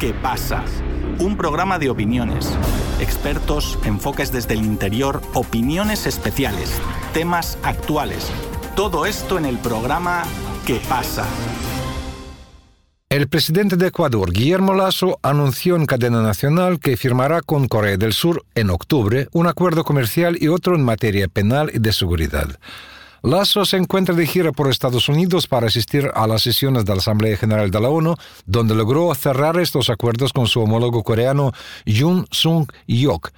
¿Qué pasa? Un programa de opiniones, expertos, enfoques desde el interior, opiniones especiales, temas actuales. Todo esto en el programa ¿Qué pasa? El presidente de Ecuador, Guillermo Lasso, anunció en cadena nacional que firmará con Corea del Sur en octubre un acuerdo comercial y otro en materia penal y de seguridad. Lasso se encuentra de gira por Estados Unidos para asistir a las sesiones de la Asamblea General de la ONU, donde logró cerrar estos acuerdos con su homólogo coreano Yoon Sung-yok.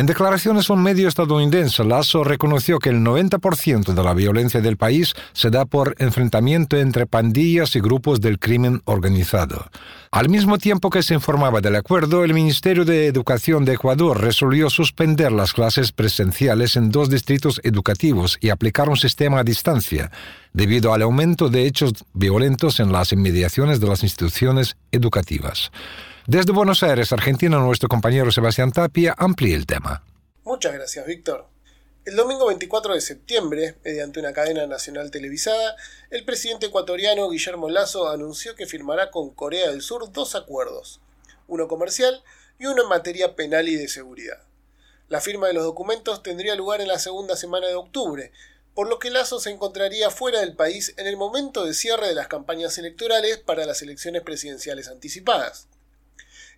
En declaraciones a un medio estadounidense, Lasso reconoció que el 90% de la violencia del país se da por enfrentamiento entre pandillas y grupos del crimen organizado. Al mismo tiempo que se informaba del acuerdo, el Ministerio de Educación de Ecuador resolvió suspender las clases presenciales en dos distritos educativos y aplicar un sistema a distancia, debido al aumento de hechos violentos en las inmediaciones de las instituciones educativas. Desde Buenos Aires, Argentina, nuestro compañero Sebastián Tapia amplía el tema. Muchas gracias, Víctor. El domingo 24 de septiembre, mediante una cadena nacional televisada, el presidente ecuatoriano Guillermo Lasso anunció que firmará con Corea del Sur dos acuerdos, uno comercial y uno en materia penal y de seguridad. La firma de los documentos tendría lugar en la segunda semana de octubre, por lo que Lasso se encontraría fuera del país en el momento de cierre de las campañas electorales para las elecciones presidenciales anticipadas.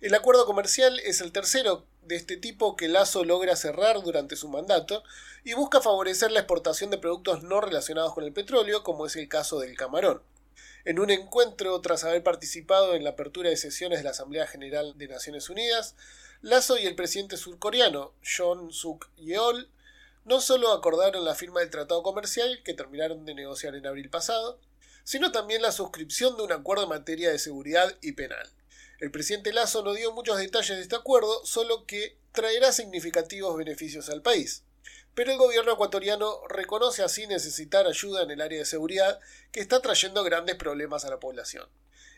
El acuerdo comercial es el tercero de este tipo que Lazo logra cerrar durante su mandato y busca favorecer la exportación de productos no relacionados con el petróleo, como es el caso del camarón. En un encuentro tras haber participado en la apertura de sesiones de la Asamblea General de Naciones Unidas, Lazo y el presidente surcoreano, John Suk Yeol, no solo acordaron la firma del tratado comercial que terminaron de negociar en abril pasado, sino también la suscripción de un acuerdo en materia de seguridad y penal. El presidente Lazo no dio muchos detalles de este acuerdo, solo que traerá significativos beneficios al país. Pero el gobierno ecuatoriano reconoce así necesitar ayuda en el área de seguridad que está trayendo grandes problemas a la población.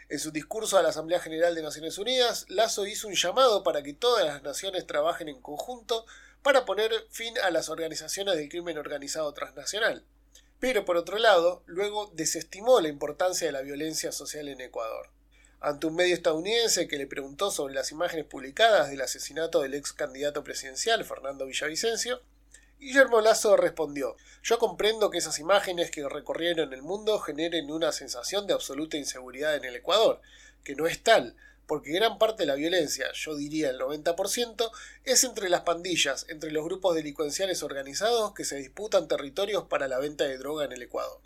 En su discurso a la Asamblea General de Naciones Unidas, Lazo hizo un llamado para que todas las naciones trabajen en conjunto para poner fin a las organizaciones del crimen organizado transnacional. Pero por otro lado, luego desestimó la importancia de la violencia social en Ecuador ante un medio estadounidense que le preguntó sobre las imágenes publicadas del asesinato del ex candidato presidencial Fernando Villavicencio, Guillermo Lazo respondió Yo comprendo que esas imágenes que recorrieron el mundo generen una sensación de absoluta inseguridad en el Ecuador, que no es tal, porque gran parte de la violencia, yo diría el 90%, es entre las pandillas, entre los grupos delincuenciales organizados que se disputan territorios para la venta de droga en el Ecuador.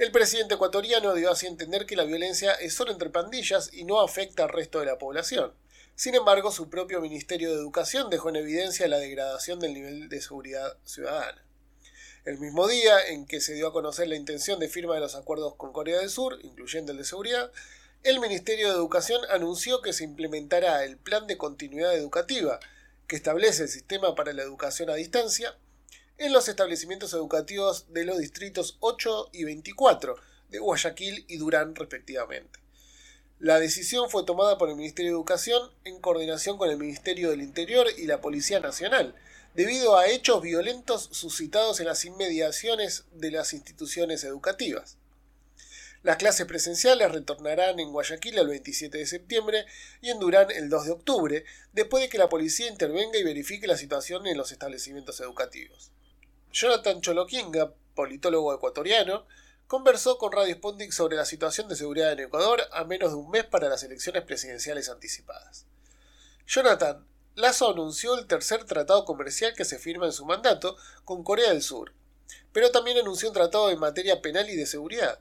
El presidente ecuatoriano dio así a entender que la violencia es solo entre pandillas y no afecta al resto de la población. Sin embargo, su propio Ministerio de Educación dejó en evidencia la degradación del nivel de seguridad ciudadana. El mismo día en que se dio a conocer la intención de firma de los acuerdos con Corea del Sur, incluyendo el de seguridad, el Ministerio de Educación anunció que se implementará el Plan de Continuidad Educativa, que establece el sistema para la educación a distancia, en los establecimientos educativos de los distritos 8 y 24 de Guayaquil y Durán respectivamente. La decisión fue tomada por el Ministerio de Educación en coordinación con el Ministerio del Interior y la Policía Nacional, debido a hechos violentos suscitados en las inmediaciones de las instituciones educativas. Las clases presenciales retornarán en Guayaquil el 27 de septiembre y en Durán el 2 de octubre, después de que la policía intervenga y verifique la situación en los establecimientos educativos. Jonathan Choloquinga, politólogo ecuatoriano, conversó con Radio Sputnik sobre la situación de seguridad en Ecuador a menos de un mes para las elecciones presidenciales anticipadas. Jonathan, Lazo anunció el tercer tratado comercial que se firma en su mandato con Corea del Sur, pero también anunció un tratado en materia penal y de seguridad.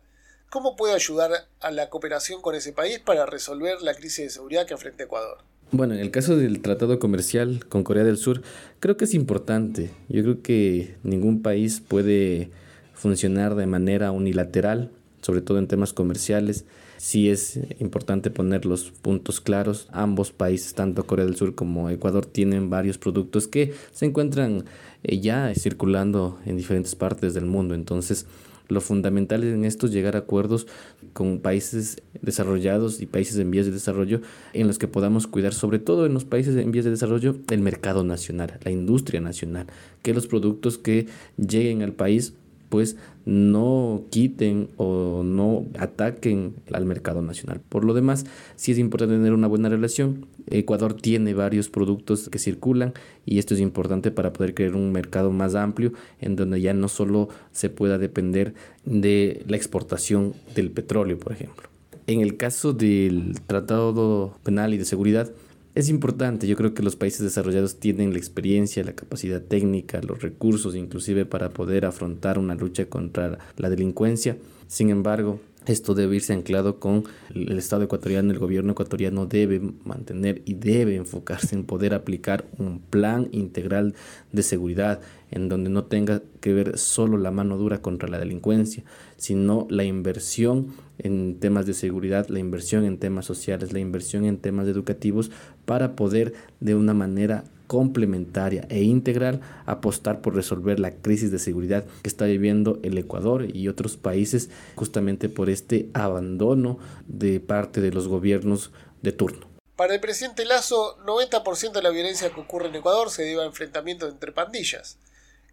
¿Cómo puede ayudar a la cooperación con ese país para resolver la crisis de seguridad que enfrenta Ecuador? Bueno, en el caso del tratado comercial con Corea del Sur, creo que es importante. Yo creo que ningún país puede funcionar de manera unilateral, sobre todo en temas comerciales. Sí es importante poner los puntos claros. Ambos países, tanto Corea del Sur como Ecuador, tienen varios productos que se encuentran eh, ya circulando en diferentes partes del mundo. Entonces, lo fundamental en esto es llegar a acuerdos con países desarrollados y países en vías de desarrollo en los que podamos cuidar, sobre todo en los países en vías de desarrollo, el mercado nacional, la industria nacional, que los productos que lleguen al país pues no quiten o no ataquen al mercado nacional. Por lo demás, sí es importante tener una buena relación. Ecuador tiene varios productos que circulan y esto es importante para poder crear un mercado más amplio en donde ya no solo se pueda depender de la exportación del petróleo, por ejemplo. En el caso del Tratado Penal y de Seguridad, es importante, yo creo que los países desarrollados tienen la experiencia, la capacidad técnica, los recursos inclusive para poder afrontar una lucha contra la delincuencia. Sin embargo, esto debe irse anclado con el Estado ecuatoriano, el gobierno ecuatoriano debe mantener y debe enfocarse en poder aplicar un plan integral de seguridad en donde no tenga que ver solo la mano dura contra la delincuencia, sino la inversión en temas de seguridad, la inversión en temas sociales, la inversión en temas educativos para poder de una manera complementaria e integral apostar por resolver la crisis de seguridad que está viviendo el Ecuador y otros países justamente por este abandono de parte de los gobiernos de turno. Para el presidente Lazo, 90% de la violencia que ocurre en Ecuador se debe a enfrentamientos entre pandillas.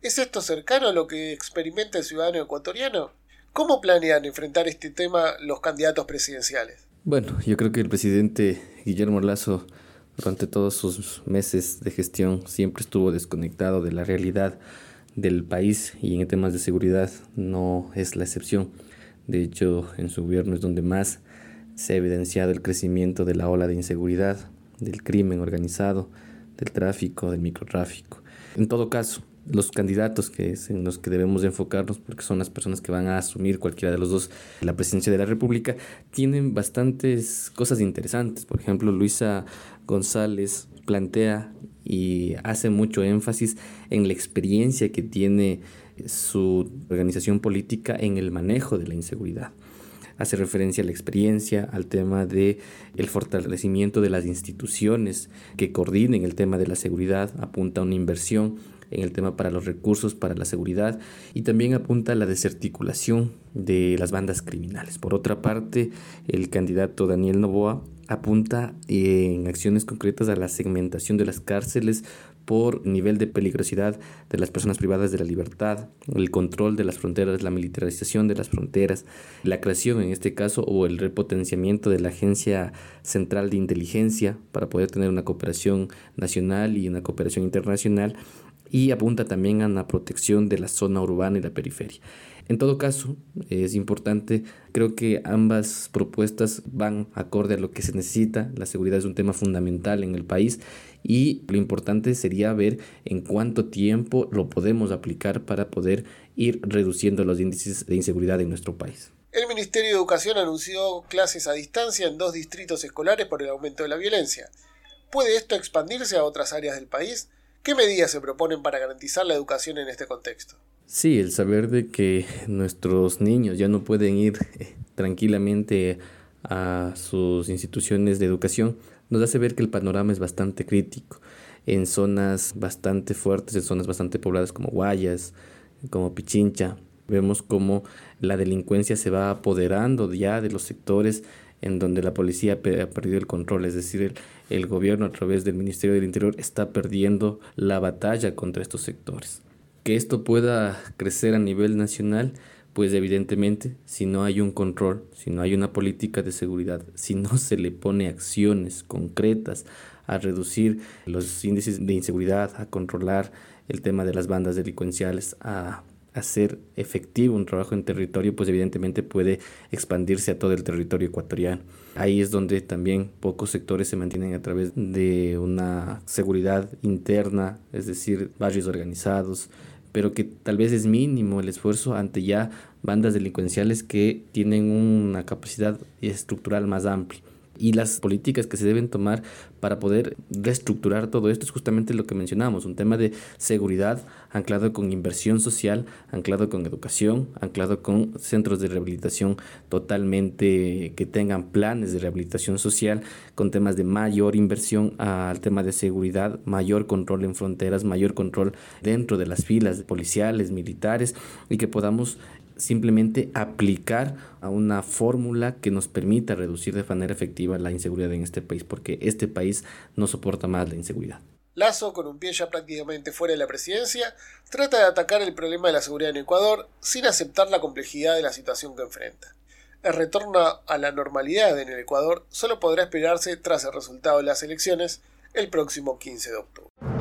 ¿Es esto cercano a lo que experimenta el ciudadano ecuatoriano? ¿Cómo planean enfrentar este tema los candidatos presidenciales? Bueno, yo creo que el presidente Guillermo Lazo durante todos sus meses de gestión siempre estuvo desconectado de la realidad del país y en temas de seguridad no es la excepción. De hecho, en su gobierno es donde más se ha evidenciado el crecimiento de la ola de inseguridad, del crimen organizado, del tráfico, del microtráfico. En todo caso, los candidatos que es en los que debemos enfocarnos, porque son las personas que van a asumir cualquiera de los dos la presidencia de la República, tienen bastantes cosas interesantes. Por ejemplo, Luisa González plantea y hace mucho énfasis en la experiencia que tiene su organización política en el manejo de la inseguridad. Hace referencia a la experiencia, al tema de el fortalecimiento de las instituciones que coordinen el tema de la seguridad, apunta a una inversión en el tema para los recursos, para la seguridad y también apunta a la desarticulación de las bandas criminales. Por otra parte, el candidato Daniel Novoa apunta en acciones concretas a la segmentación de las cárceles por nivel de peligrosidad de las personas privadas de la libertad, el control de las fronteras, la militarización de las fronteras, la creación en este caso o el repotenciamiento de la Agencia Central de Inteligencia para poder tener una cooperación nacional y una cooperación internacional y apunta también a la protección de la zona urbana y la periferia. En todo caso, es importante, creo que ambas propuestas van acorde a lo que se necesita. La seguridad es un tema fundamental en el país y lo importante sería ver en cuánto tiempo lo podemos aplicar para poder ir reduciendo los índices de inseguridad en nuestro país. El Ministerio de Educación anunció clases a distancia en dos distritos escolares por el aumento de la violencia. ¿Puede esto expandirse a otras áreas del país? ¿Qué medidas se proponen para garantizar la educación en este contexto? Sí, el saber de que nuestros niños ya no pueden ir eh, tranquilamente a sus instituciones de educación nos hace ver que el panorama es bastante crítico en zonas bastante fuertes, en zonas bastante pobladas como Guayas, como Pichincha. Vemos como la delincuencia se va apoderando ya de los sectores en donde la policía ha perdido el control, es decir, el, gobierno a través del Ministerio del Interior está perdiendo la batalla contra estos sectores. Que esto pueda crecer a nivel nacional, pues evidentemente si no hay un control, si no hay una política de seguridad, si no se le pone acciones concretas a reducir los índices de inseguridad, a controlar el tema de las bandas delincuenciales, a hacer efectivo un trabajo en territorio, pues evidentemente puede expandirse a todo el territorio ecuatoriano. Ahí es donde también pocos sectores se mantienen a través de una seguridad interna, es decir, barrios organizados, pero que tal vez es mínimo el esfuerzo ante ya bandas delincuenciales que tienen una capacidad estructural más amplia y las políticas que se deben tomar para poder reestructurar todo esto es justamente lo que mencionamos, un tema de seguridad anclado con inversión social, anclado con educación, anclado con centros de rehabilitación totalmente que tengan planes de rehabilitación social, con temas de mayor inversión al tema de seguridad, mayor control en fronteras, mayor control dentro de las filas policiales, militares y que podamos simplemente aplicar a una fórmula que nos permita reducir de manera efectiva la inseguridad en este país, porque este país no soporta más la inseguridad. Lazo, con un pie ya prácticamente fuera de la presidencia, trata de atacar el problema de la seguridad en Ecuador sin aceptar la complejidad de la situación que enfrenta. El retorno a la normalidad en el Ecuador solo podrá esperarse tras el resultado de las elecciones el próximo 15 de octubre.